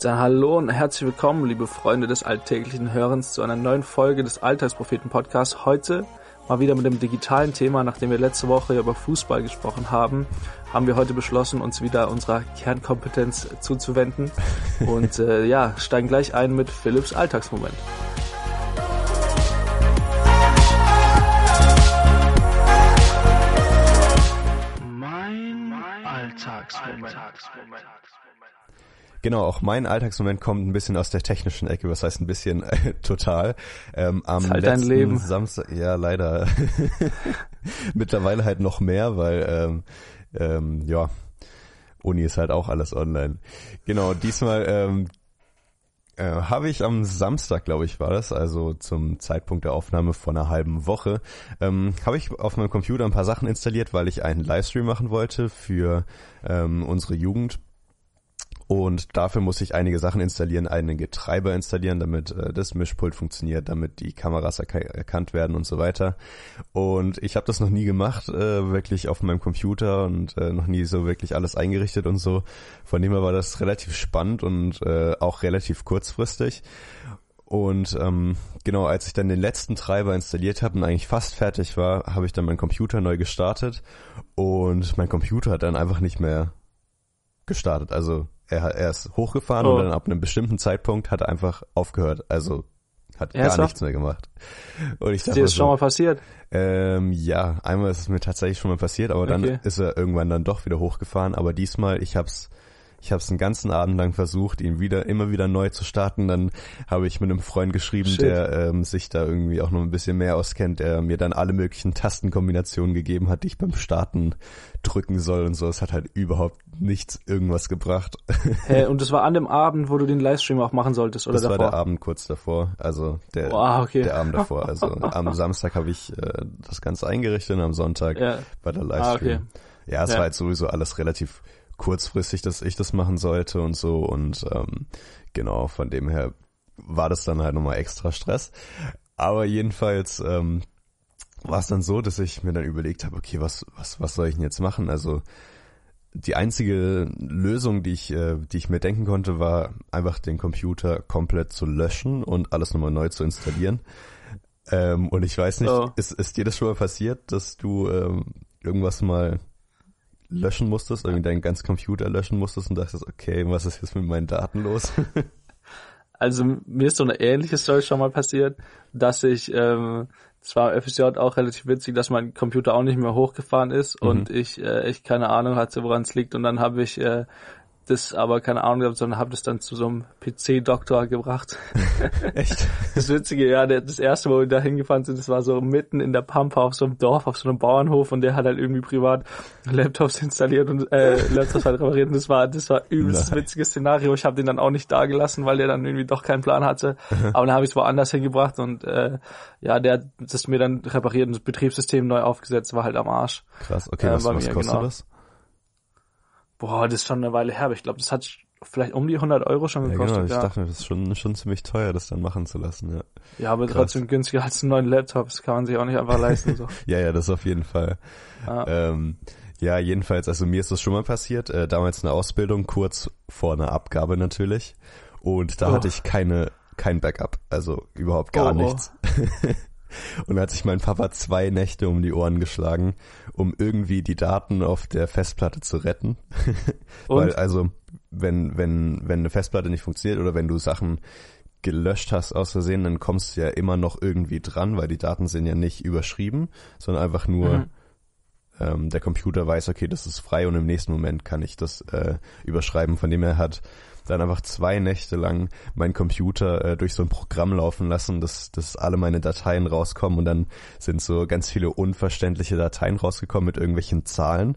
Dann hallo und herzlich willkommen, liebe Freunde des alltäglichen Hörens, zu einer neuen Folge des Alltagspropheten Podcasts. Heute mal wieder mit dem digitalen Thema. Nachdem wir letzte Woche über Fußball gesprochen haben, haben wir heute beschlossen, uns wieder unserer Kernkompetenz zuzuwenden und äh, ja, steigen gleich ein mit Philipps Alltagsmoment. Mein Alltagsmoment. Genau, auch mein Alltagsmoment kommt ein bisschen aus der technischen Ecke, was heißt ein bisschen äh, total. Ähm, am halt letzten Leben. Samstag, ja leider, mittlerweile halt noch mehr, weil ähm, ähm, ja, Uni ist halt auch alles online. Genau, diesmal ähm, äh, habe ich am Samstag, glaube ich, war das, also zum Zeitpunkt der Aufnahme vor einer halben Woche, ähm, habe ich auf meinem Computer ein paar Sachen installiert, weil ich einen Livestream machen wollte für ähm, unsere Jugend und dafür muss ich einige Sachen installieren, einige Treiber installieren, damit äh, das Mischpult funktioniert, damit die Kameras erk erkannt werden und so weiter. Und ich habe das noch nie gemacht, äh, wirklich auf meinem Computer und äh, noch nie so wirklich alles eingerichtet und so. Von dem her war das relativ spannend und äh, auch relativ kurzfristig. Und ähm, genau, als ich dann den letzten Treiber installiert habe und eigentlich fast fertig war, habe ich dann meinen Computer neu gestartet und mein Computer hat dann einfach nicht mehr gestartet. Also er, er ist hochgefahren oh. und dann ab einem bestimmten Zeitpunkt hat er einfach aufgehört. Also hat Ernsthaft? gar nichts mehr gemacht. Und ich ist dir das so, schon mal passiert? Ähm, ja, einmal ist es mir tatsächlich schon mal passiert, aber dann okay. ist er irgendwann dann doch wieder hochgefahren. Aber diesmal, ich hab's ich habe es einen ganzen Abend lang versucht, ihn wieder immer wieder neu zu starten. Dann habe ich mit einem Freund geschrieben, Shit. der ähm, sich da irgendwie auch noch ein bisschen mehr auskennt, der mir dann alle möglichen Tastenkombinationen gegeben hat, die ich beim Starten drücken soll und so. Es hat halt überhaupt nichts irgendwas gebracht. Hä, und das war an dem Abend, wo du den Livestream auch machen solltest, oder das davor? Das war der Abend kurz davor, also der, wow, okay. der Abend davor. Also am Samstag habe ich äh, das Ganze eingerichtet und am Sonntag ja. war der Livestream. Ah, okay. Ja, es ja. war halt sowieso alles relativ kurzfristig, dass ich das machen sollte und so und ähm, genau, von dem her war das dann halt nochmal extra Stress. Aber jedenfalls ähm, war es dann so, dass ich mir dann überlegt habe, okay, was, was, was soll ich denn jetzt machen? Also die einzige Lösung, die ich, äh, die ich mir denken konnte, war einfach den Computer komplett zu löschen und alles nochmal neu zu installieren. Ähm, und ich weiß nicht, oh. ist, ist dir das schon mal passiert, dass du ähm, irgendwas mal löschen musstest, irgendwie deinen ganzen Computer löschen musstest und dachtest, okay, was ist jetzt mit meinen Daten los? also mir ist so eine ähnliche Story schon mal passiert, dass ich, ähm, es war FSJ auch relativ witzig, dass mein Computer auch nicht mehr hochgefahren ist mhm. und ich ich äh, keine Ahnung hatte, woran es liegt und dann habe ich äh, das aber keine Ahnung gehabt, sondern habe das dann zu so einem PC-Doktor gebracht. Echt? Das Witzige, ja, der, das erste, wo wir da hingefahren sind, das war so mitten in der Pampa auf so einem Dorf, auf so einem Bauernhof und der hat halt irgendwie privat Laptops installiert und äh, Laptops halt repariert und das war, das war übelst Nein. witziges Szenario. Ich habe den dann auch nicht da gelassen, weil der dann irgendwie doch keinen Plan hatte. aber dann habe ich es woanders hingebracht und äh, ja, der hat das mir dann repariert und das Betriebssystem neu aufgesetzt, war halt am Arsch. Krass, okay, äh, was, was kostet genau. das? Boah, das ist schon eine Weile her, aber ich glaube, das hat vielleicht um die 100 Euro schon gekostet. Ja, genau, ich ja. dachte mir, das ist schon, schon ziemlich teuer, das dann machen zu lassen, ja. Ja, aber Krass. trotzdem günstiger als einen neuen Laptop, das kann man sich auch nicht einfach leisten, so. ja, ja, das auf jeden Fall. Ja. Ähm, ja, jedenfalls, also mir ist das schon mal passiert, äh, damals eine Ausbildung, kurz vor einer Abgabe natürlich, und da oh. hatte ich keine, kein Backup, also überhaupt gar oh, oh. nichts. Und da hat sich mein Papa zwei Nächte um die Ohren geschlagen, um irgendwie die Daten auf der Festplatte zu retten. Weil also, wenn, wenn, wenn eine Festplatte nicht funktioniert oder wenn du Sachen gelöscht hast aus Versehen, dann kommst du ja immer noch irgendwie dran, weil die Daten sind ja nicht überschrieben, sondern einfach nur mhm. ähm, der Computer weiß, okay, das ist frei und im nächsten Moment kann ich das äh, überschreiben. Von dem er hat dann einfach zwei Nächte lang meinen Computer äh, durch so ein Programm laufen lassen, dass, dass alle meine Dateien rauskommen und dann sind so ganz viele unverständliche Dateien rausgekommen mit irgendwelchen Zahlen.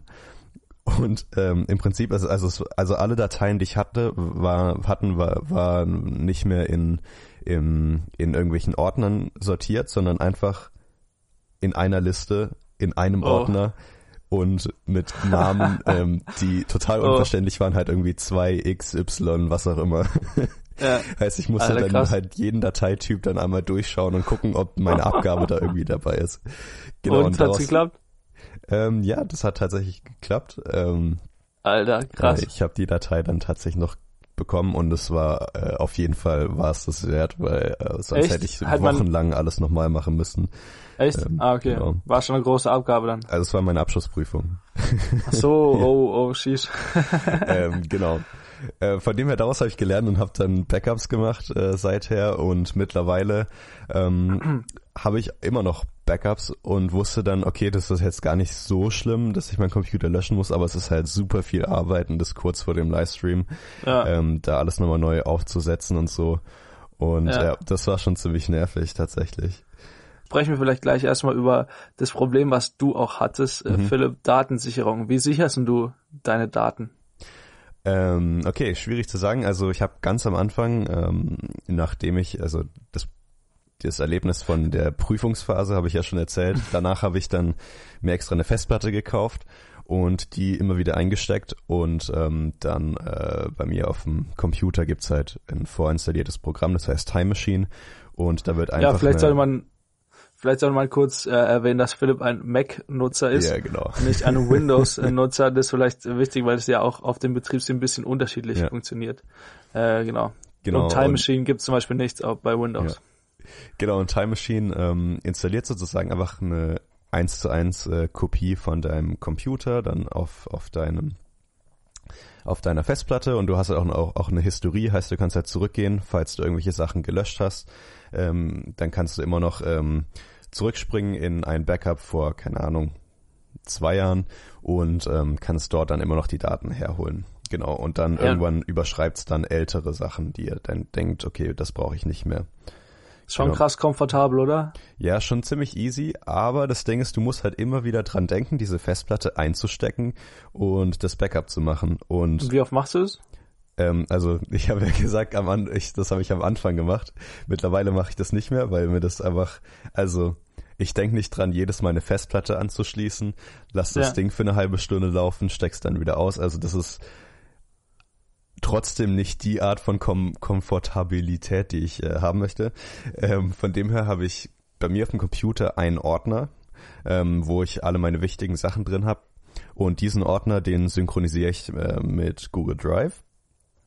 Und ähm, im Prinzip, also, also, also alle Dateien, die ich hatte, war, hatten, war, war nicht mehr in, in, in irgendwelchen Ordnern sortiert, sondern einfach in einer Liste, in einem oh. Ordner und mit Namen, ähm, die total oh. unverständlich waren, halt irgendwie 2XY, was auch immer. Ja. heißt, ich musste Alter, dann krass. halt jeden Dateityp dann einmal durchschauen und gucken, ob meine Abgabe da irgendwie dabei ist. Genau, und, und hat's geklappt? Ähm, ja, das hat tatsächlich geklappt. Ähm, Alter, krass. Äh, ich habe die Datei dann tatsächlich noch bekommen und es war äh, auf jeden Fall war es das wert, weil äh, sonst Echt? hätte ich Hat wochenlang alles nochmal machen müssen. Echt? Ähm, ah, okay. Genau. War schon eine große Abgabe dann. Also es war meine Abschlussprüfung. Ach so, oh, oh, sheesh. ähm, genau. Äh, von dem her daraus habe ich gelernt und habe dann Backups gemacht äh, seither und mittlerweile ähm, habe ich immer noch Backups und wusste dann, okay, das ist jetzt gar nicht so schlimm, dass ich meinen Computer löschen muss, aber es ist halt super viel Arbeit und das kurz vor dem Livestream, ja. ähm, da alles nochmal neu aufzusetzen und so. Und ja. ja, das war schon ziemlich nervig tatsächlich sprechen wir vielleicht gleich erstmal über das Problem, was du auch hattest, äh, mhm. Philipp, Datensicherung. Wie sicherst du deine Daten? Ähm, okay, schwierig zu sagen. Also ich habe ganz am Anfang, ähm, nachdem ich, also das das Erlebnis von der Prüfungsphase habe ich ja schon erzählt. Danach habe ich dann mir extra eine Festplatte gekauft und die immer wieder eingesteckt und ähm, dann äh, bei mir auf dem Computer gibt's halt ein vorinstalliertes Programm, das heißt Time Machine und da wird einfach ja vielleicht sollte man Vielleicht soll man kurz äh, erwähnen, dass Philipp ein Mac-Nutzer ist, ja, genau. nicht ein Windows-Nutzer. Das ist vielleicht wichtig, weil es ja auch auf dem Betriebssystem ein bisschen unterschiedlich ja. funktioniert. Äh, genau. genau. Und Time Machine gibt es zum Beispiel nichts auch bei Windows. Ja. Genau, und Time Machine ähm, installiert sozusagen einfach eine 1 zu 1 äh, Kopie von deinem Computer dann auf, auf deinem auf deiner Festplatte und du hast halt auch, auch, auch eine Historie, heißt du kannst halt zurückgehen, falls du irgendwelche Sachen gelöscht hast, ähm, dann kannst du immer noch ähm, zurückspringen in ein Backup vor, keine Ahnung, zwei Jahren und ähm, kannst dort dann immer noch die Daten herholen. Genau, und dann ja. irgendwann überschreibt's dann ältere Sachen, die ihr dann denkt, okay, das brauche ich nicht mehr. Schon genau. krass komfortabel, oder? Ja, schon ziemlich easy, aber das Ding ist, du musst halt immer wieder dran denken, diese Festplatte einzustecken und das Backup zu machen. Und, und wie oft machst du es? Ähm, also ich habe ja gesagt, am An ich, das habe ich am Anfang gemacht. Mittlerweile mache ich das nicht mehr, weil mir das einfach, also ich denke nicht dran, jedes Mal eine Festplatte anzuschließen, lass das ja. Ding für eine halbe Stunde laufen, steck's dann wieder aus. Also das ist trotzdem nicht die Art von Kom Komfortabilität, die ich äh, haben möchte. Ähm, von dem her habe ich bei mir auf dem Computer einen Ordner, ähm, wo ich alle meine wichtigen Sachen drin habe. Und diesen Ordner, den synchronisiere ich äh, mit Google Drive.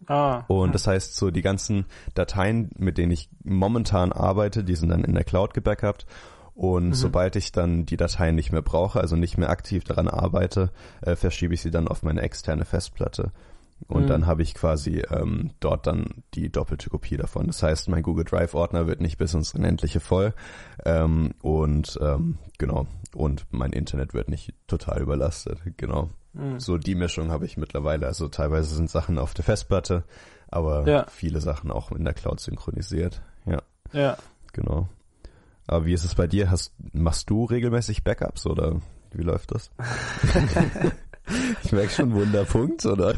Ah. Und das heißt, so die ganzen Dateien, mit denen ich momentan arbeite, die sind dann in der Cloud gebackupt. Und mhm. sobald ich dann die Dateien nicht mehr brauche, also nicht mehr aktiv daran arbeite, äh, verschiebe ich sie dann auf meine externe Festplatte. Und mhm. dann habe ich quasi ähm, dort dann die doppelte Kopie davon. Das heißt, mein Google Drive Ordner wird nicht bis ins Unendliche voll. Ähm, und ähm, genau. Und mein Internet wird nicht total überlastet. Genau. Mhm. So die Mischung habe ich mittlerweile. Also teilweise sind Sachen auf der Festplatte, aber ja. viele Sachen auch in der Cloud synchronisiert. Ja. Ja. Genau. Aber wie ist es bei dir? Hast, machst du regelmäßig Backups oder wie läuft das? ich merke schon Wunderpunkt, oder?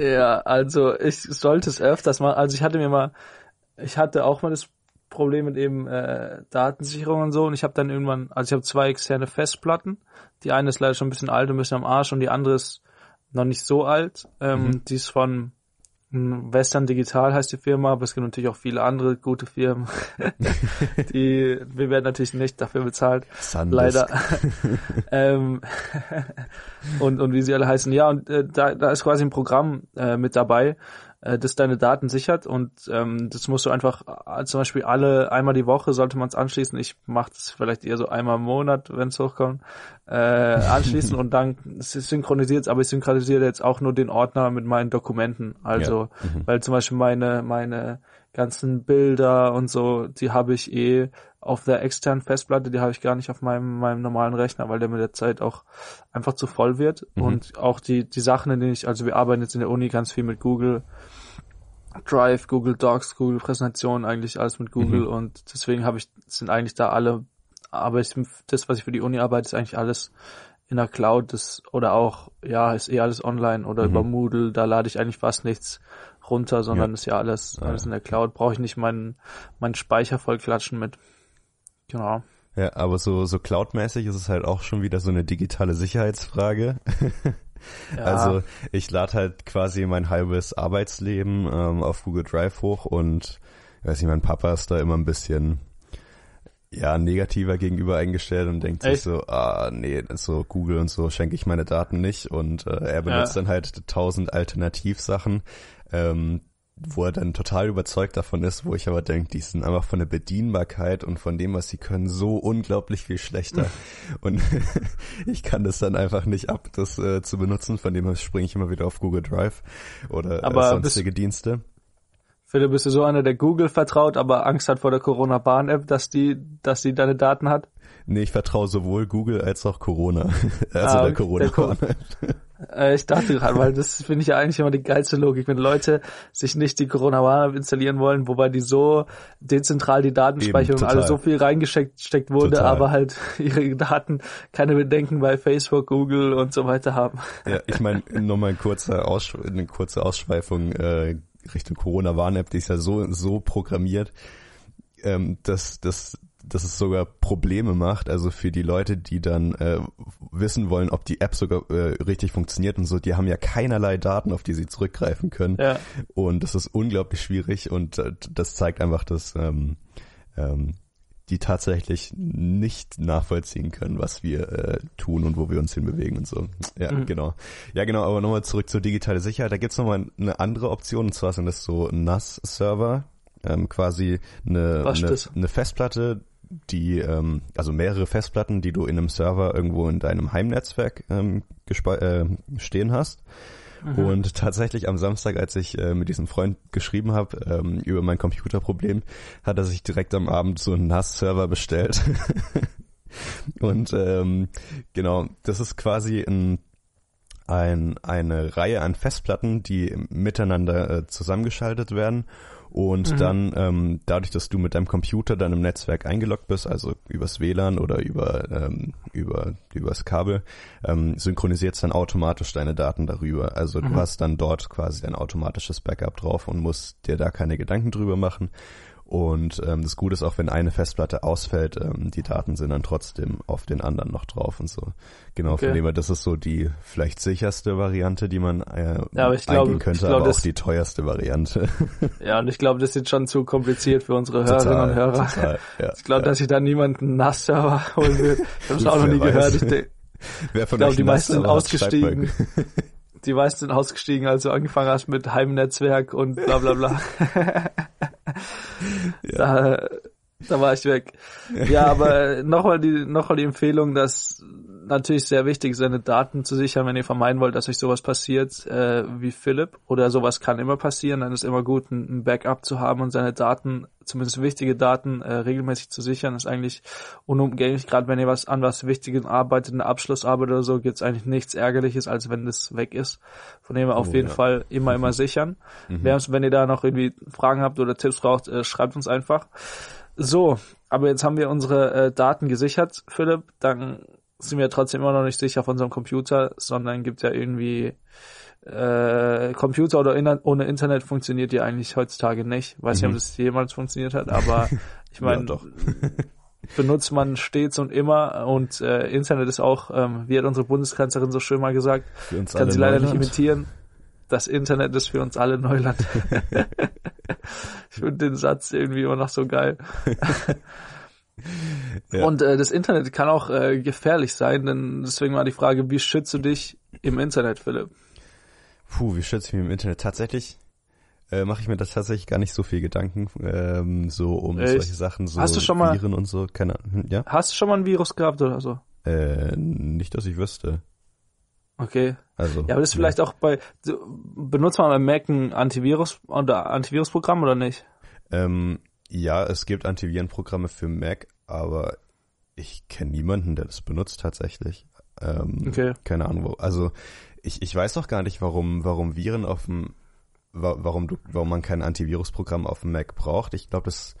Ja, also ich sollte es öfters mal, also ich hatte mir mal, ich hatte auch mal das Problem mit eben äh, Datensicherung und so und ich habe dann irgendwann, also ich habe zwei externe Festplatten. Die eine ist leider schon ein bisschen alt und ein bisschen am Arsch und die andere ist noch nicht so alt. Ähm, mhm. Die ist von Western Digital heißt die Firma, aber es gibt natürlich auch viele andere gute Firmen. die, wir werden natürlich nicht dafür bezahlt. Sundisk. Leider. ähm, und, und wie sie alle heißen. Ja, und äh, da, da ist quasi ein Programm äh, mit dabei, äh, das deine Daten sichert und ähm, das musst du einfach äh, zum Beispiel alle einmal die Woche sollte man es anschließen. Ich mache das vielleicht eher so einmal im Monat, wenn es hochkommt, äh, anschließen und dann synchronisiert aber ich synchronisiere jetzt auch nur den Ordner mit meinen Dokumenten. Also, ja. mhm. weil zum Beispiel meine meine ganzen Bilder und so, die habe ich eh auf der externen Festplatte, die habe ich gar nicht auf meinem, meinem normalen Rechner, weil der mit der Zeit auch einfach zu voll wird. Mhm. Und auch die, die Sachen, in denen ich, also wir arbeiten jetzt in der Uni ganz viel mit Google Drive, Google Docs, Google Präsentationen, eigentlich alles mit Google mhm. und deswegen habe ich, sind eigentlich da alle, aber ich, das, was ich für die Uni arbeite, ist eigentlich alles in der Cloud, das, oder auch, ja, ist eh alles online oder mhm. über Moodle, da lade ich eigentlich fast nichts runter, sondern ja. ist ja alles, alles in der Cloud, brauche ich nicht meinen, meinen Speicher voll klatschen mit. Genau. Ja, aber so, so cloudmäßig ist es halt auch schon wieder so eine digitale Sicherheitsfrage. ja. Also ich lade halt quasi mein halbes Arbeitsleben ähm, auf Google Drive hoch und weiß nicht, mein Papa ist da immer ein bisschen ja, negativer gegenüber eingestellt und denkt Echt? sich so, ah, nee, so Google und so schenke ich meine Daten nicht und äh, er benutzt ja. dann halt tausend Alternativsachen, ähm, wo er dann total überzeugt davon ist, wo ich aber denke, die sind einfach von der Bedienbarkeit und von dem, was sie können, so unglaublich viel schlechter. und ich kann das dann einfach nicht ab, das äh, zu benutzen. Von dem her springe ich immer wieder auf Google Drive oder aber äh, sonstige Dienste. Philipp, bist du so einer, der Google vertraut, aber Angst hat vor der Corona-Bahn-App, dass die, dass die deine Daten hat? Nee, ich vertraue sowohl Google als auch Corona. Also ah, der Corona-Bahn-App. Äh, ich dachte gerade, weil das finde ich ja eigentlich immer die geilste Logik, wenn Leute sich nicht die Corona Warn installieren wollen, wobei die so dezentral die Datenspeicherung alle so viel reingesteckt steckt wurde, total. aber halt ihre Daten keine Bedenken bei Facebook, Google und so weiter haben. Ja, ich meine, nur mal ein kurzer Aussch eine kurze Ausschweifung äh, Richtung Corona-Warn-App, die ist ja so, so programmiert, ähm, dass, dass, dass es sogar Probleme macht, also für die Leute, die dann äh, wissen wollen, ob die App sogar äh, richtig funktioniert und so, die haben ja keinerlei Daten, auf die sie zurückgreifen können. Ja. Und das ist unglaublich schwierig und äh, das zeigt einfach, dass ähm, ähm, die tatsächlich nicht nachvollziehen können, was wir äh, tun und wo wir uns hinbewegen und so. Ja, mhm. genau. Ja, genau, aber nochmal zurück zur digitale Sicherheit. Da gibt's nochmal eine andere Option, und zwar sind das so NAS-Server, ähm, quasi eine, eine, eine Festplatte, die, ähm, also mehrere Festplatten, die du in einem Server irgendwo in deinem Heimnetzwerk ähm, äh, stehen hast. Mhm. Und tatsächlich am Samstag, als ich äh, mit diesem Freund geschrieben habe ähm, über mein Computerproblem, hat er sich direkt am Abend so einen NAS-Server bestellt. und ähm, genau, das ist quasi ein ein, eine Reihe an Festplatten, die miteinander äh, zusammengeschaltet werden und mhm. dann ähm, dadurch, dass du mit deinem Computer dann im Netzwerk eingeloggt bist, also übers WLAN oder über ähm, über übers Kabel, ähm, synchronisiert es dann automatisch deine Daten darüber. Also mhm. du hast dann dort quasi ein automatisches Backup drauf und musst dir da keine Gedanken drüber machen. Und ähm, das Gute ist auch, wenn eine Festplatte ausfällt, ähm, die Daten sind dann trotzdem auf den anderen noch drauf und so. Genau, okay. von dem her, das ist so die vielleicht sicherste Variante, die man äh, ja, aber ich glaube, könnte, ich glaub, aber auch die teuerste Variante. Ja, und ich glaube, das ist jetzt schon zu kompliziert für unsere Hörerinnen und Hörer. Total, ja, ich glaube, ja. dass sich da niemand einen NAS-Server holen wird. Ich habe es auch noch nie weiß. gehört. Ich, ich glaube, die meisten sind ausgestiegen. die meisten sind ausgestiegen, als du angefangen hast mit Heimnetzwerk und bla bla bla. ja. da, da war ich weg. Ja, aber nochmal die, nochmal die Empfehlung, dass natürlich sehr wichtig, seine Daten zu sichern, wenn ihr vermeiden wollt, dass euch sowas passiert äh, wie Philipp oder sowas kann immer passieren, dann ist immer gut, ein, Backup zu haben und seine Daten, zumindest wichtige Daten, äh, regelmäßig zu sichern, ist eigentlich unumgänglich. Gerade wenn ihr was an was Wichtigen arbeitet, eine Abschlussarbeit oder so, gibt's eigentlich nichts Ärgerliches, als wenn das weg ist. Von dem her auf oh, jeden ja. Fall immer, immer sichern. Mhm. Wenn ihr da noch irgendwie Fragen habt oder Tipps braucht, äh, schreibt uns einfach. So, aber jetzt haben wir unsere äh, Daten gesichert, Philipp. Dann sind wir trotzdem immer noch nicht sicher auf unserem Computer, sondern gibt ja irgendwie äh, Computer oder in, ohne Internet funktioniert ja eigentlich heutzutage nicht. Weiß mhm. nicht, ob das jemals funktioniert hat, aber ich meine, ja, benutzt man stets und immer und äh, Internet ist auch, ähm, wie hat unsere Bundeskanzlerin so schön mal gesagt, kann sie leider nicht imitieren. Das Internet ist für uns alle Neuland. ich finde den Satz irgendwie immer noch so geil. Ja. Und äh, das Internet kann auch äh, gefährlich sein, denn deswegen war die Frage, wie schützt du dich im Internet, Philipp? Puh, wie schütze ich mich im Internet? Tatsächlich äh, mache ich mir da tatsächlich gar nicht so viel Gedanken, ähm, so um Echt? solche Sachen, so hast du schon mal, Viren und so, keine Ahnung, ja? Hast du schon mal ein Virus gehabt oder so? Äh, nicht, dass ich wüsste. Okay. Also. Ja, aber das ist vielleicht auch bei, benutzt man beim Mac ein Antivirus oder Antivirusprogramm oder nicht? Ähm, ja, es gibt Antivirenprogramme für Mac, aber ich kenne niemanden, der das benutzt tatsächlich. Ähm, okay. Keine Ahnung wo. Also ich, ich weiß doch gar nicht, warum, warum Viren auf dem, warum du, warum man kein Antivirusprogramm auf dem Mac braucht. Ich glaube, das,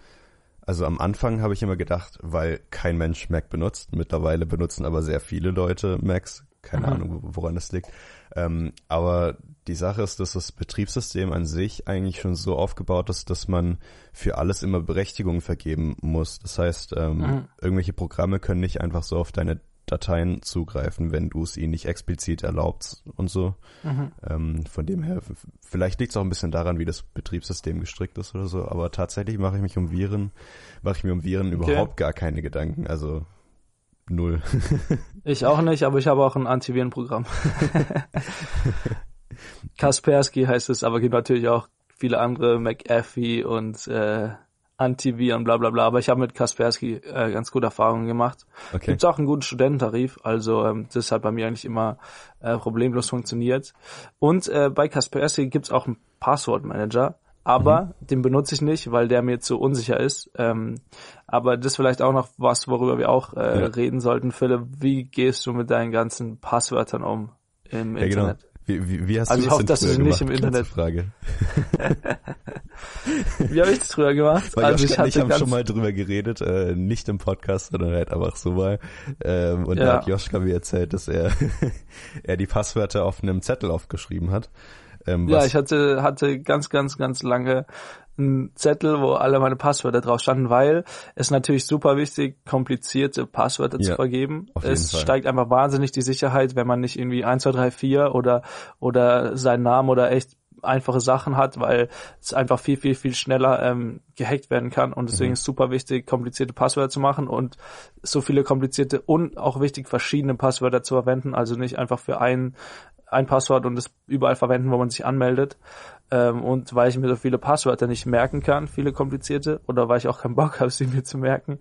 also am Anfang habe ich immer gedacht, weil kein Mensch Mac benutzt. Mittlerweile benutzen aber sehr viele Leute Macs. Keine mhm. Ahnung, woran das liegt. Ähm, aber die Sache ist, dass das Betriebssystem an sich eigentlich schon so aufgebaut ist, dass man für alles immer Berechtigungen vergeben muss. Das heißt, ähm, mhm. irgendwelche Programme können nicht einfach so auf deine Dateien zugreifen, wenn du es ihnen nicht explizit erlaubst und so. Mhm. Ähm, von dem her, vielleicht liegt es auch ein bisschen daran, wie das Betriebssystem gestrickt ist oder so, aber tatsächlich mache ich mich um Viren, mache ich mir um Viren okay. überhaupt gar keine Gedanken. Also null. ich auch nicht, aber ich habe auch ein Antivirenprogramm. Kaspersky heißt es, aber gibt natürlich auch viele andere, McAfee und äh, Antiviren, bla bla bla. Aber ich habe mit Kaspersky äh, ganz gute Erfahrungen gemacht. Okay. Gibt's auch einen guten Studententarif, also ähm, das hat bei mir eigentlich immer äh, problemlos funktioniert. Und äh, bei Kaspersky gibt's auch einen Passwortmanager, aber mhm. den benutze ich nicht, weil der mir zu unsicher ist. Ähm, aber das ist vielleicht auch noch was, worüber wir auch äh, ja. reden sollten, Philipp. Wie gehst du mit deinen ganzen Passwörtern um im ja, genau. Internet? Genau. Wie, wie, wie hast also du ich hoffe, dass du sie nicht im Internet. Frage. wie habe ich das früher gemacht? Weil also ich, ich haben schon mal drüber geredet, äh, nicht im Podcast, sondern halt einfach so mal. Ähm, und ja. da hat Joschka mir erzählt, dass er, er die Passwörter auf einem Zettel aufgeschrieben hat. Ähm, ja, ich hatte, hatte ganz, ganz, ganz lange einen Zettel, wo alle meine Passwörter drauf standen, weil es natürlich super wichtig, komplizierte Passwörter ja, zu vergeben. Es Fall. steigt einfach wahnsinnig die Sicherheit, wenn man nicht irgendwie 1, 2, 3, 4 oder, oder seinen Namen oder echt einfache Sachen hat, weil es einfach viel, viel, viel schneller ähm, gehackt werden kann und deswegen mhm. ist super wichtig, komplizierte Passwörter zu machen und so viele komplizierte und auch wichtig, verschiedene Passwörter zu verwenden, also nicht einfach für ein, ein Passwort und es überall verwenden, wo man sich anmeldet, ähm, und weil ich mir so viele Passwörter nicht merken kann, viele komplizierte, oder weil ich auch keinen Bock habe, sie mir zu merken,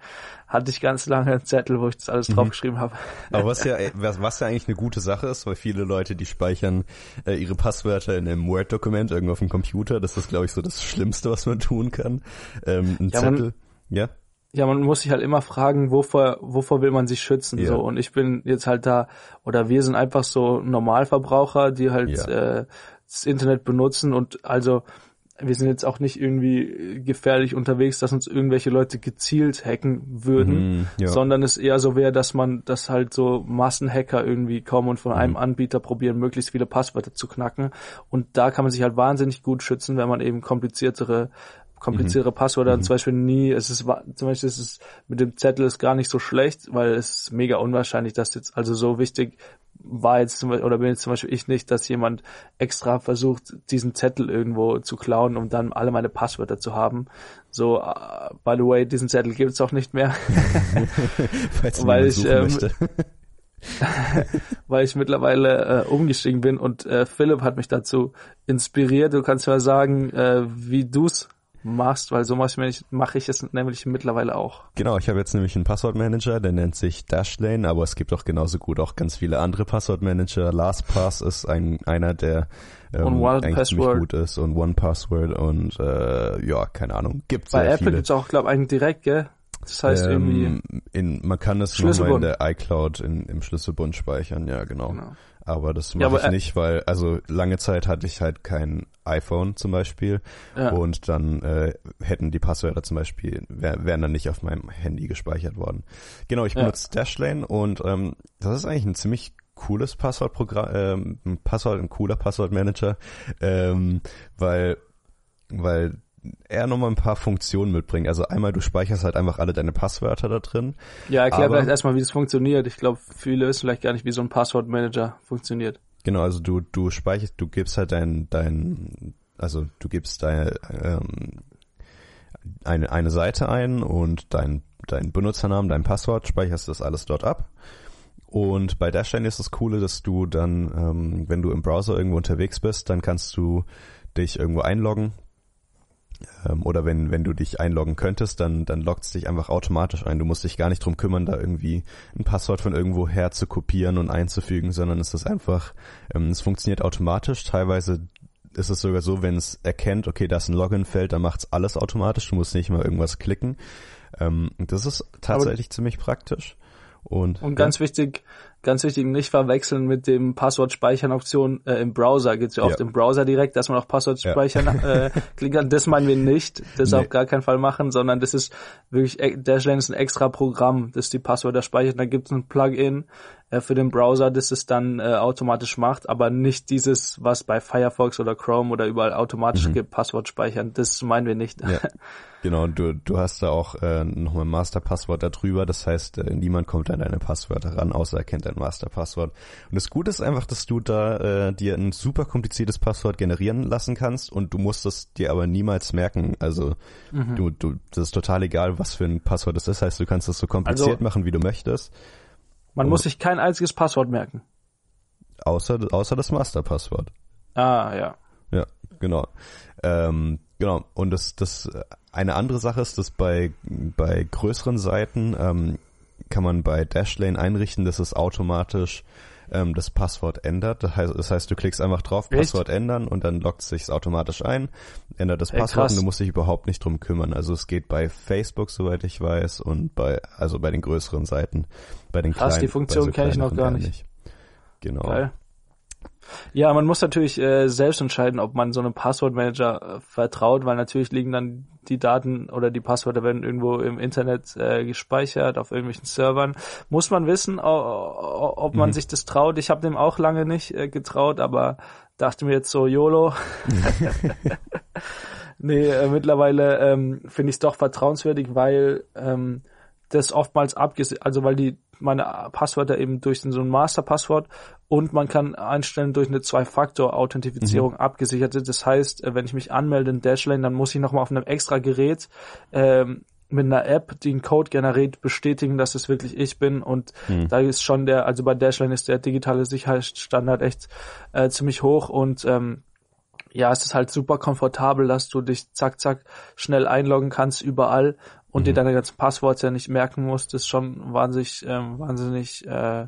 hatte ich ganz lange einen Zettel, wo ich das alles mhm. draufgeschrieben habe. Aber was ja, was, was ja eigentlich eine gute Sache ist, weil viele Leute, die speichern äh, ihre Passwörter in einem Word-Dokument irgendwo auf dem Computer. Das ist, glaube ich, so das Schlimmste, was man tun kann. Ähm, ein ja, Zettel. Man, ja. Ja, man muss sich halt immer fragen, wovor, wovor will man sich schützen, ja. so. Und ich bin jetzt halt da, oder wir sind einfach so Normalverbraucher, die halt, ja. äh, das Internet benutzen und also wir sind jetzt auch nicht irgendwie gefährlich unterwegs, dass uns irgendwelche Leute gezielt hacken würden, mm, ja. sondern es eher so wäre, dass man, dass halt so Massenhacker irgendwie kommen und von mm. einem Anbieter probieren, möglichst viele Passwörter zu knacken. Und da kann man sich halt wahnsinnig gut schützen, wenn man eben kompliziertere komplizierte mhm. Passwörter mhm. zum Beispiel nie, es ist zum Beispiel ist es mit dem Zettel ist gar nicht so schlecht, weil es ist mega unwahrscheinlich, dass jetzt also so wichtig war jetzt zum Beispiel, oder bin jetzt zum Beispiel ich nicht, dass jemand extra versucht, diesen Zettel irgendwo zu klauen, um dann alle meine Passwörter zu haben. So, uh, by the way, diesen Zettel gibt's auch nicht mehr. weil ich, ähm, weil ich mittlerweile äh, umgestiegen bin und äh, Philipp hat mich dazu inspiriert. Du kannst mal sagen, äh, wie du's machst, weil so mache ich, mach ich es nämlich mittlerweile auch. Genau, ich habe jetzt nämlich einen Passwortmanager, der nennt sich Dashlane, aber es gibt auch genauso gut auch ganz viele andere Passwortmanager. LastPass ist ein einer, der ähm, eigentlich ziemlich gut ist und OnePassword und äh, ja, keine Ahnung, gibt Bei sehr Apple viele. gibt's auch, glaube ich, einen direkt, gell? Das heißt ähm, irgendwie. In, man kann es nochmal in der iCloud in, im Schlüsselbund speichern, ja genau. genau. Aber das mache ja, ich nicht, weil, also lange Zeit hatte ich halt kein iPhone zum Beispiel ja. und dann äh, hätten die Passwörter zum Beispiel, wär, wären dann nicht auf meinem Handy gespeichert worden. Genau, ich benutze ja. Dashlane und ähm, das ist eigentlich ein ziemlich cooles Passwortprogramm, ähm, ein Passwort, ein cooler Passwortmanager, ähm, weil weil er nochmal ein paar Funktionen mitbringt. Also einmal, du speicherst halt einfach alle deine Passwörter da drin. Ja, erklär vielleicht erstmal, wie das funktioniert. Ich glaube, viele wissen vielleicht gar nicht, wie so ein Passwortmanager funktioniert. Genau, also du, du speicherst, du gibst halt dein, dein, also du gibst deine, ähm, eine, eine Seite ein und dein, dein Benutzernamen, dein Passwort, speicherst das alles dort ab. Und bei Dashlane ist das Coole, dass du dann, ähm, wenn du im Browser irgendwo unterwegs bist, dann kannst du dich irgendwo einloggen, ähm, oder wenn, wenn du dich einloggen könntest, dann, dann loggt es dich einfach automatisch ein. Du musst dich gar nicht drum kümmern, da irgendwie ein Passwort von irgendwo her zu kopieren und einzufügen, sondern es ist einfach, ähm, es funktioniert automatisch. Teilweise ist es sogar so, wenn es erkennt, okay, da ist ein Login-Feld, dann macht's alles automatisch. Du musst nicht mal irgendwas klicken. Ähm, das ist tatsächlich Aber ziemlich praktisch. Und, und ganz ja. wichtig, ganz wichtig, nicht verwechseln mit dem Passwort-Speichern-Option äh, im Browser. Geht's ja oft ja. im Browser direkt, dass man auch Passwort speichern ja. äh, klicken kann. Das meinen wir nicht. Das nee. auf gar keinen Fall machen, sondern das ist wirklich, äh, Dashlane ist ein extra Programm, das die Passwörter speichert. Da gibt's ein Plugin, äh, für den Browser, das es dann äh, automatisch macht, aber nicht dieses, was bei Firefox oder Chrome oder überall automatisch mhm. gibt, Passwort speichern. Das meinen wir nicht. Ja. Genau, du, du hast da auch äh, nochmal ein Masterpasswort darüber, das heißt, äh, niemand kommt an deine Passwörter ran, außer er kennt dein Masterpasswort. Und das Gute ist einfach, dass du da äh, dir ein super kompliziertes Passwort generieren lassen kannst und du musst es dir aber niemals merken. Also mhm. du, du, das ist total egal, was für ein Passwort es ist. Das heißt, du kannst es so kompliziert also, machen, wie du möchtest. Man Und muss sich kein einziges Passwort merken. Außer, außer das Masterpasswort. Ah, ja. Ja. genau. Ähm, genau. Und das, das eine andere Sache ist, dass bei bei größeren Seiten ähm, kann man bei Dashlane einrichten, dass es automatisch ähm, das Passwort ändert. Das heißt, das heißt, du klickst einfach drauf, Echt? Passwort ändern und dann loggt es sich automatisch ein, ändert das Ey, Passwort krass. und du musst dich überhaupt nicht drum kümmern. Also es geht bei Facebook, soweit ich weiß, und bei also bei den größeren Seiten, bei den Krass, kleinen. die Funktion so kenn ich noch gar eher nicht. Genau. Geil. Ja, man muss natürlich äh, selbst entscheiden, ob man so einem Passwortmanager äh, vertraut, weil natürlich liegen dann die Daten oder die Passwörter werden irgendwo im Internet äh, gespeichert auf irgendwelchen Servern. Muss man wissen, ob man Mhm. sich das traut. Ich habe dem auch lange nicht äh, getraut, aber dachte mir jetzt so YOLO. nee, äh, mittlerweile ähm, finde ich es doch vertrauenswürdig, weil ähm, das oftmals abgesichert, also weil die meine Passwörter eben durch so ein Masterpasswort und man kann einstellen durch eine Zwei-Faktor-Authentifizierung abgesichert sind. Das heißt, äh, wenn ich mich anmelde in Dashlane, dann muss ich nochmal auf einem extra Gerät ähm, mit einer App, die einen Code generiert, bestätigen, dass es wirklich ich bin. Und Hm. da ist schon der, also bei Dashlane ist der digitale Sicherheitsstandard echt äh, ziemlich hoch und ähm, ja, es ist halt super komfortabel, dass du dich zack, zack schnell einloggen kannst überall und dir deine ganzen Passworte nicht merken musst. Ist schon wahnsinnig, ähm, wahnsinnig äh,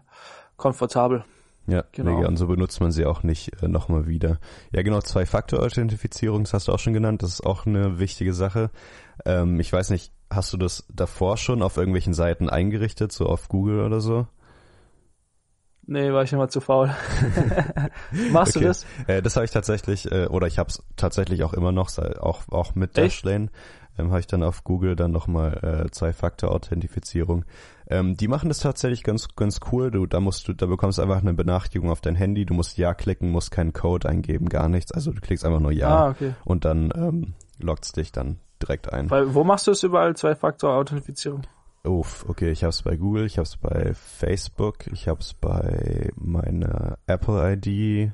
komfortabel. Ja, Genau. Und so benutzt man sie auch nicht äh, nochmal wieder. Ja, genau, Zwei-Faktor-Authentifizierung, das hast du auch schon genannt. Das ist auch eine wichtige Sache. Ähm, ich weiß nicht, hast du das davor schon auf irgendwelchen Seiten eingerichtet, so auf Google oder so? Nee, war ich immer zu faul. Machst Okay. du das? Äh, das habe ich tatsächlich, äh, oder ich habe es tatsächlich auch immer noch, auch, auch mit? Dashlane, ähm, habe ich dann auf Google dann nochmal äh, Zwei-Faktor-Authentifizierung. Ähm, die machen das tatsächlich ganz, ganz cool. Du, da musst du, da bekommst du einfach eine Benachrichtigung auf dein Handy. Du musst Ja klicken, musst keinen Code eingeben, gar nichts. Also du klickst einfach nur Ja Ah, okay. und dann ähm, loggst dich dann direkt ein. Weil, wo machst du es überall? Zwei-Faktor-Authentifizierung? Uff, okay, ich habe es bei Google, ich habe es bei Facebook, ich habe es bei meiner Apple ID,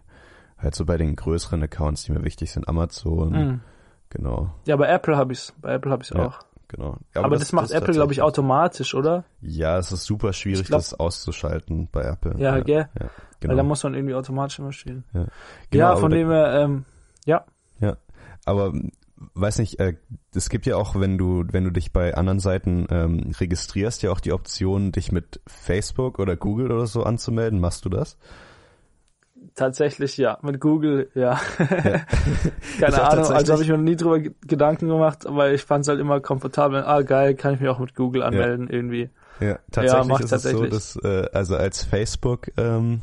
halt so bei den größeren Accounts, die mir wichtig sind, Amazon, Mhm. Genau, Ja, bei Apple habe ich's. Bei Apple habe ich's Ja, auch. genau. Aber, das, macht Apple, glaube ich, automatisch, oder? Ja, es ist super schwierig, glaub- das auszuschalten bei Apple. Ja, gell? Ja, Weil genau. da muss man irgendwie automatisch immer stehen. ja, ja, aber von dem her, ähm, ja. Ja, aber m, weiß nicht, äh, es gibt ja auch, wenn du wenn du dich bei anderen Seiten ähm, registrierst, ja auch die Option, dich mit Facebook oder Google oder so anzumelden. Machst du das? Tatsächlich ja, mit Google, ja. Ich Keine Ahnung, also tatsächlich- habe ich mir noch nie drüber ge- Gedanken gemacht, aber ich fand es halt immer komfortabel. Ah, geil, kann ich mich auch mit Google anmelden irgendwie. Ja, tatsächlich macht ist es so, tatsächlich. dass äh, also als Facebook ähm,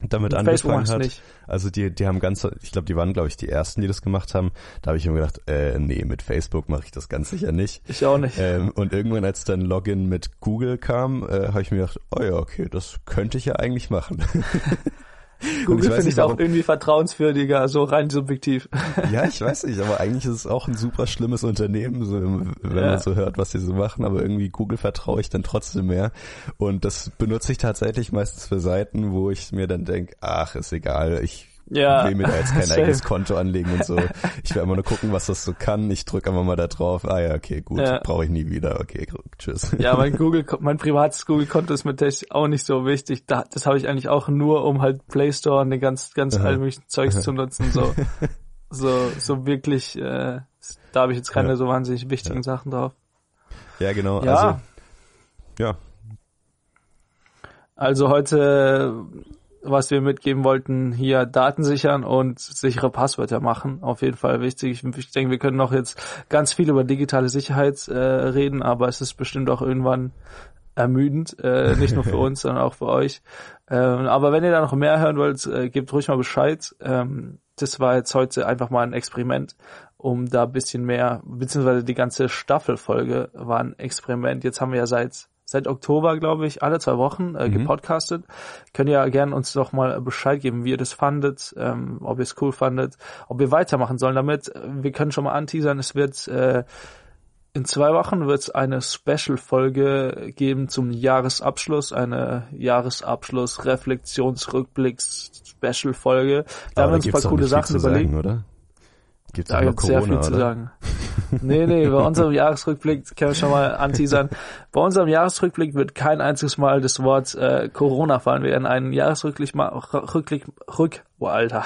damit Facebook angefangen hat, nicht. also die die haben ganz, ich glaube, die waren glaube ich die ersten, die das gemacht haben. Da habe ich mir gedacht, äh, nee, mit Facebook mache ich das ganz sicher nicht. Ich auch nicht. Ähm, und irgendwann, als dann Login mit Google kam, äh, habe ich mir gedacht, oh ja, okay, das könnte ich ja eigentlich machen. Google finde ich auch warum- irgendwie vertrauenswürdiger, so rein subjektiv. Ja, ich weiß nicht, aber eigentlich ist es auch ein super schlimmes Unternehmen, so, wenn Ja. man so hört, was sie so machen, aber irgendwie Google vertraue ich dann trotzdem mehr. Und das benutze ich tatsächlich meistens für Seiten, wo ich mir dann denke, ach, ist egal, ich Ja. will mir da jetzt kein eigenes Konto anlegen und so. Ich will einfach nur gucken, was das so kann. Ich drücke einfach mal da drauf. Ah ja, okay, gut, Ja. brauche ich nie wieder. Okay, tschüss. Ja, mein Google, mein privates Google-Konto ist mir tatsächlich auch nicht so wichtig. Da, das habe ich eigentlich auch nur, um halt Play Store und den ganz, ganz Aha. all möglichen Zeugs zu nutzen. So, so, so wirklich, äh, da habe ich jetzt keine Ja. so wahnsinnig wichtigen Sachen drauf. Ja, genau. Ja. Also, ja, Also heute, was wir mitgeben wollten, hier Daten sichern und sichere Passwörter machen. Auf jeden Fall wichtig. Ich, denke, wir können noch jetzt ganz viel über digitale Sicherheit äh, reden, aber es ist bestimmt auch irgendwann ermüdend, äh, nicht nur für uns, sondern auch für euch. Ähm, aber wenn ihr da noch mehr hören wollt, äh, gebt ruhig mal Bescheid. Ähm, das war jetzt heute einfach mal ein Experiment, um da ein bisschen mehr, beziehungsweise die ganze Staffelfolge war ein Experiment. Jetzt haben wir ja seit seit Oktober, glaube ich, alle zwei Wochen äh, Mhm. gepodcastet. Könnt ihr ja gerne uns doch mal Bescheid geben, wie ihr das fandet, ähm, ob ihr es cool fandet, ob wir weitermachen sollen damit. Wir können schon mal anteasern, es wird äh, in zwei Wochen wird es eine Special-Folge geben zum Jahresabschluss, eine Jahresabschluss-Reflexions-Rückblicks-Special-Folge. Da haben wir uns ein paar coole Sachen zu überlegt. Sagen, oder? Gibt's Da gibt sehr viel Corona, zu oder? sagen. Nee, nee, bei unserem Jahresrückblick können wir schon mal anteasern. Bei unserem Jahresrückblick wird kein einziges Mal das Wort äh, Corona fallen. Wir werden einen Jahresrückblick mal Rückblick Rück oh Alter.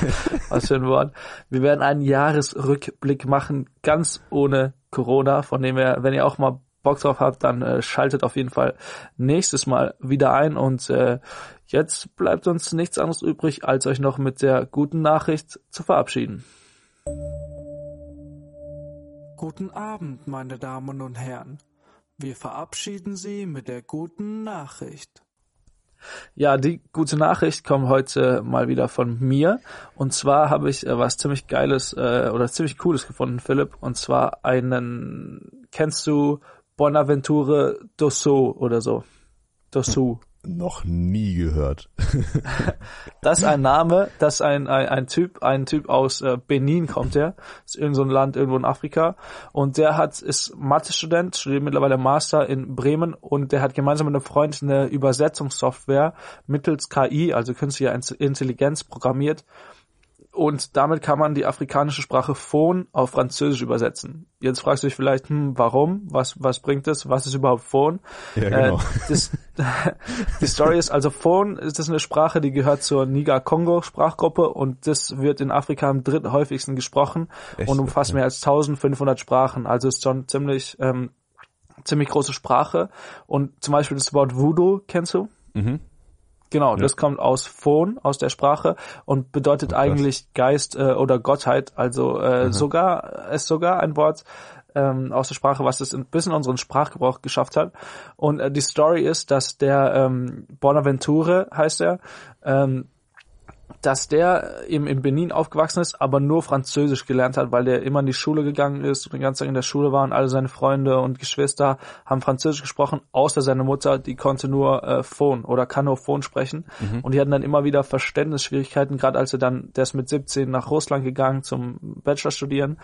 Was für ein Wort. Wir werden einen Jahresrückblick machen, ganz ohne Corona, von dem wir, wenn ihr auch mal Bock drauf habt, dann äh, schaltet auf jeden Fall nächstes Mal wieder ein und äh, jetzt bleibt uns nichts anderes übrig, als euch noch mit der guten Nachricht zu verabschieden. Guten Abend, meine Damen und Herren. Wir verabschieden Sie mit der guten Nachricht. Ja, die gute Nachricht kommt heute mal wieder von mir. Und zwar habe ich äh, was ziemlich Geiles äh, oder ziemlich Cooles gefunden, Philipp. Und zwar einen, kennst du Bonaventure Dosso oder so? Dosso noch nie gehört. das ist ein Name, das ist ein, ein, ein Typ, ein Typ aus äh, Benin kommt der, ist irgend so ein Land irgendwo in Afrika. Und der hat, ist Mathe-Student, studiert mittlerweile Master in Bremen. Und der hat gemeinsam mit einem Freund eine Übersetzungssoftware mittels KI, also künstlicher Intelligenz programmiert und damit kann man die afrikanische Sprache Phone auf Französisch übersetzen. Jetzt fragst du dich vielleicht, hm, warum? Was, was bringt das? Was ist überhaupt Phone? Ja, genau. Äh, das, die Story ist also Phone, ist das eine Sprache, die gehört zur Niger-Kongo-Sprachgruppe und das wird in Afrika am dritthäufigsten gesprochen Echt? und umfasst mehr als 1500 Sprachen. Also ist schon ziemlich, ähm, ziemlich große Sprache. Und zum Beispiel das Wort Voodoo, kennst du? Mhm. Genau, ja. das kommt aus Phon, aus der Sprache und bedeutet Ach, eigentlich Geist äh, oder Gottheit. Also äh, mhm. sogar ist sogar ein Wort ähm, aus der Sprache, was es ein bisschen unseren Sprachgebrauch geschafft hat. Und äh, die Story ist, dass der ähm, Bonaventure heißt er, ähm, dass der eben in Benin aufgewachsen ist, aber nur Französisch gelernt hat, weil der immer in die Schule gegangen ist und den ganzen Tag in der Schule war und alle seine Freunde und Geschwister haben Französisch gesprochen, außer seine Mutter, die konnte nur äh, Phone oder kann nur Phone sprechen. Mhm. Und die hatten dann immer wieder Verständnisschwierigkeiten, gerade als er dann, der ist mit 17 nach Russland gegangen zum Bachelor studieren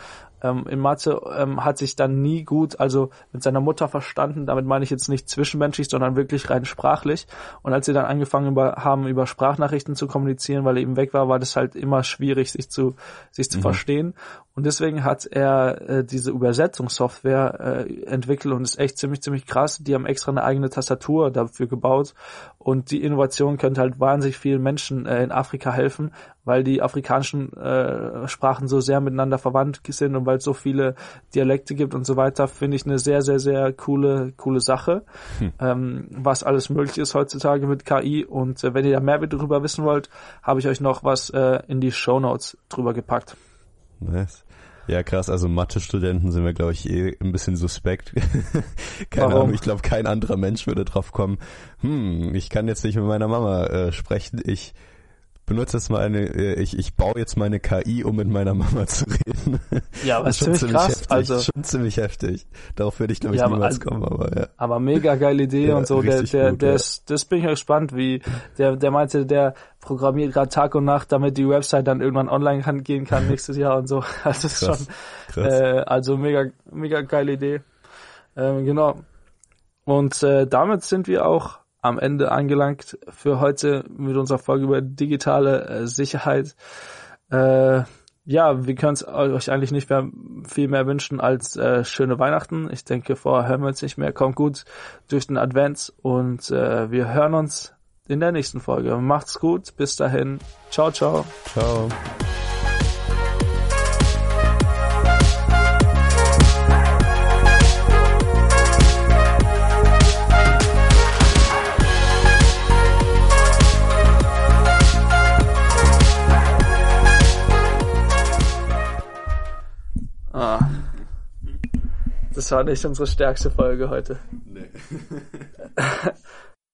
ähm, in Mathe, ähm, hat sich dann nie gut, also mit seiner Mutter verstanden, damit meine ich jetzt nicht zwischenmenschlich, sondern wirklich rein sprachlich. Und als sie dann angefangen über, haben, über Sprachnachrichten zu kommunizieren, weil er eben weg war, war das halt immer schwierig, sich zu, sich zu mhm. verstehen. Und deswegen hat er äh, diese Übersetzungssoftware äh, entwickelt und ist echt ziemlich, ziemlich krass. Die haben extra eine eigene Tastatur dafür gebaut. Und die Innovation könnte halt wahnsinnig vielen Menschen äh, in Afrika helfen, weil die afrikanischen äh, Sprachen so sehr miteinander verwandt sind und weil es so viele Dialekte gibt und so weiter, finde ich eine sehr, sehr, sehr coole, coole Sache, hm. ähm, was alles möglich ist heutzutage mit KI. Und äh, wenn ihr da mehr darüber wissen wollt, habe ich euch noch was äh, in die Show Notes drüber gepackt. Nice. Ja, krass, also Mathe-Studenten sind wir, glaube ich, eh ein bisschen suspekt. Keine Warum? Ahnung, ich glaube, kein anderer Mensch würde drauf kommen, hm, ich kann jetzt nicht mit meiner Mama äh, sprechen, ich benutze jetzt mal eine, äh, ich, ich baue jetzt meine KI, um mit meiner Mama zu reden. Ja, aber das ist schon ziemlich krass. Heftig, also schon ziemlich heftig. Darauf würde ich glaube ich ja, niemals aber, kommen, aber ja. Aber mega geile Idee ja, und so. Der, der, gut, der ja. ist, das bin ich gespannt, wie der, der meinte, der programmiert gerade Tag und Nacht, damit die Website dann irgendwann online kann, gehen kann nächstes Jahr und so. Also das ist krass, schon, äh, also mega, mega geile Idee. Ähm, genau. Und äh, damit sind wir auch am Ende angelangt für heute mit unserer Folge über digitale äh, Sicherheit. Äh, ja, wir können es euch eigentlich nicht mehr viel mehr wünschen als äh, schöne Weihnachten. Ich denke, vorher hören wir uns nicht mehr. Kommt gut durch den Advent und äh, wir hören uns in der nächsten Folge. Macht's gut. Bis dahin. Ciao, ciao. Ciao. Das war nicht unsere stärkste Folge heute. Nee.